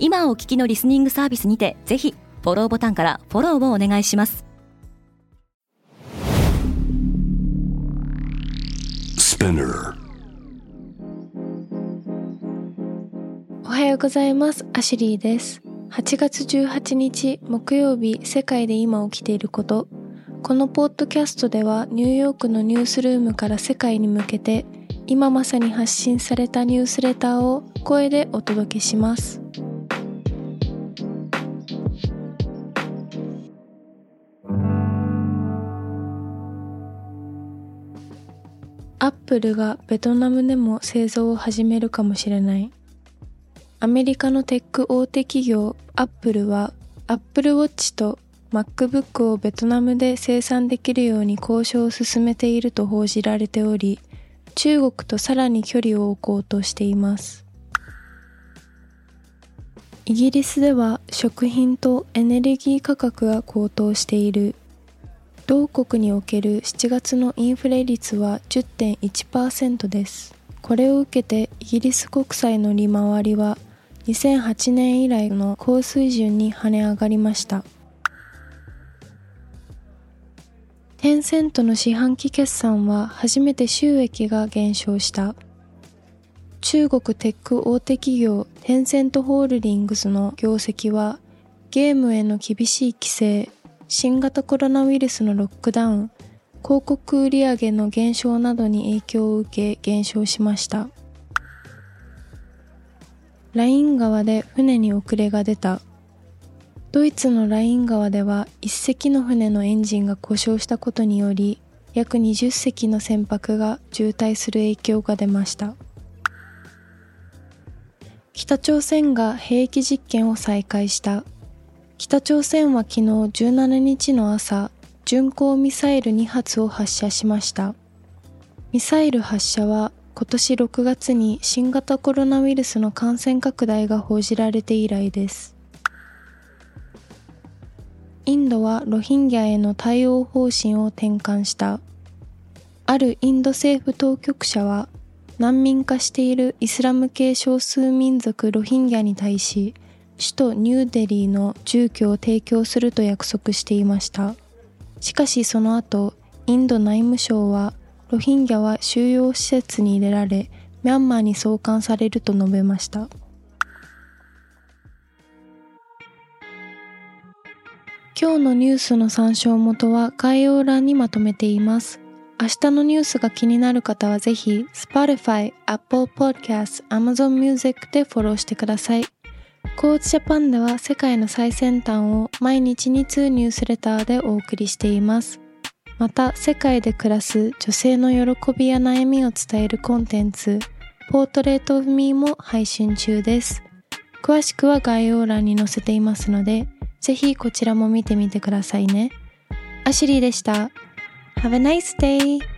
今お聞きのリスニングサービスにてぜひフォローボタンからフォローをお願いします。おはようございます。アシュリーです。8月18日木曜日世界で今起きていること。このポッドキャストではニューヨークのニュースルームから世界に向けて今まさに発信されたニュースレターを声でお届けしますアップルがベトナムでも製造を始めるかもしれない。アメリカのテック大手企業アップルはアップルウォッチと MacBook をベトナムで生産できるように交渉を進めていると報じられており中国とさらに距離を置こうとしています。イギリスでは食品とエネルギー価格が高騰している。同国における7月のインフレ率は10.1%です。これを受けてイギリス国債の利回りは2008年以来の高水準に跳ね上がりました。テンセントの四半期決算は初めて収益が減少した。中国テック大手企業テンセントホールディングスの業績はゲームへの厳しい規制新型コロナウイルスのロックダウン、広告売上の減少などに影響を受け減少しました。ライン川で船に遅れが出た。ドイツのライン川では一隻の船のエンジンが故障したことにより約20隻の船舶が渋滞する影響が出ました。北朝鮮が兵器実験を再開した。北朝鮮は昨日17日の朝、巡航ミサイル2発を発射しました。ミサイル発射は今年6月に新型コロナウイルスの感染拡大が報じられて以来です。インドはロヒンギャへの対応方針を転換した。あるインド政府当局者は難民化しているイスラム系少数民族ロヒンギャに対し首都ニューデリーの住居を提供すると約束していました。しかしその後、インド内務省はロヒンギャは収容施設に入れられ、ミャンマーに送還されると述べました。今日のニュースの参照元は概要欄にまとめています。明日のニュースが気になる方はぜひ Spotify、Apple Podcast、Amazon Music でフォローしてください。コーチジャパンでは世界の最先端を毎日2ニュースレターでお送りしています。また、世界で暮らす女性の喜びや悩みを伝えるコンテンツ、ポートレートオフミーも配信中です。詳しくは概要欄に載せていますので、ぜひこちらも見てみてくださいね。アシュリーでした。Have a nice day!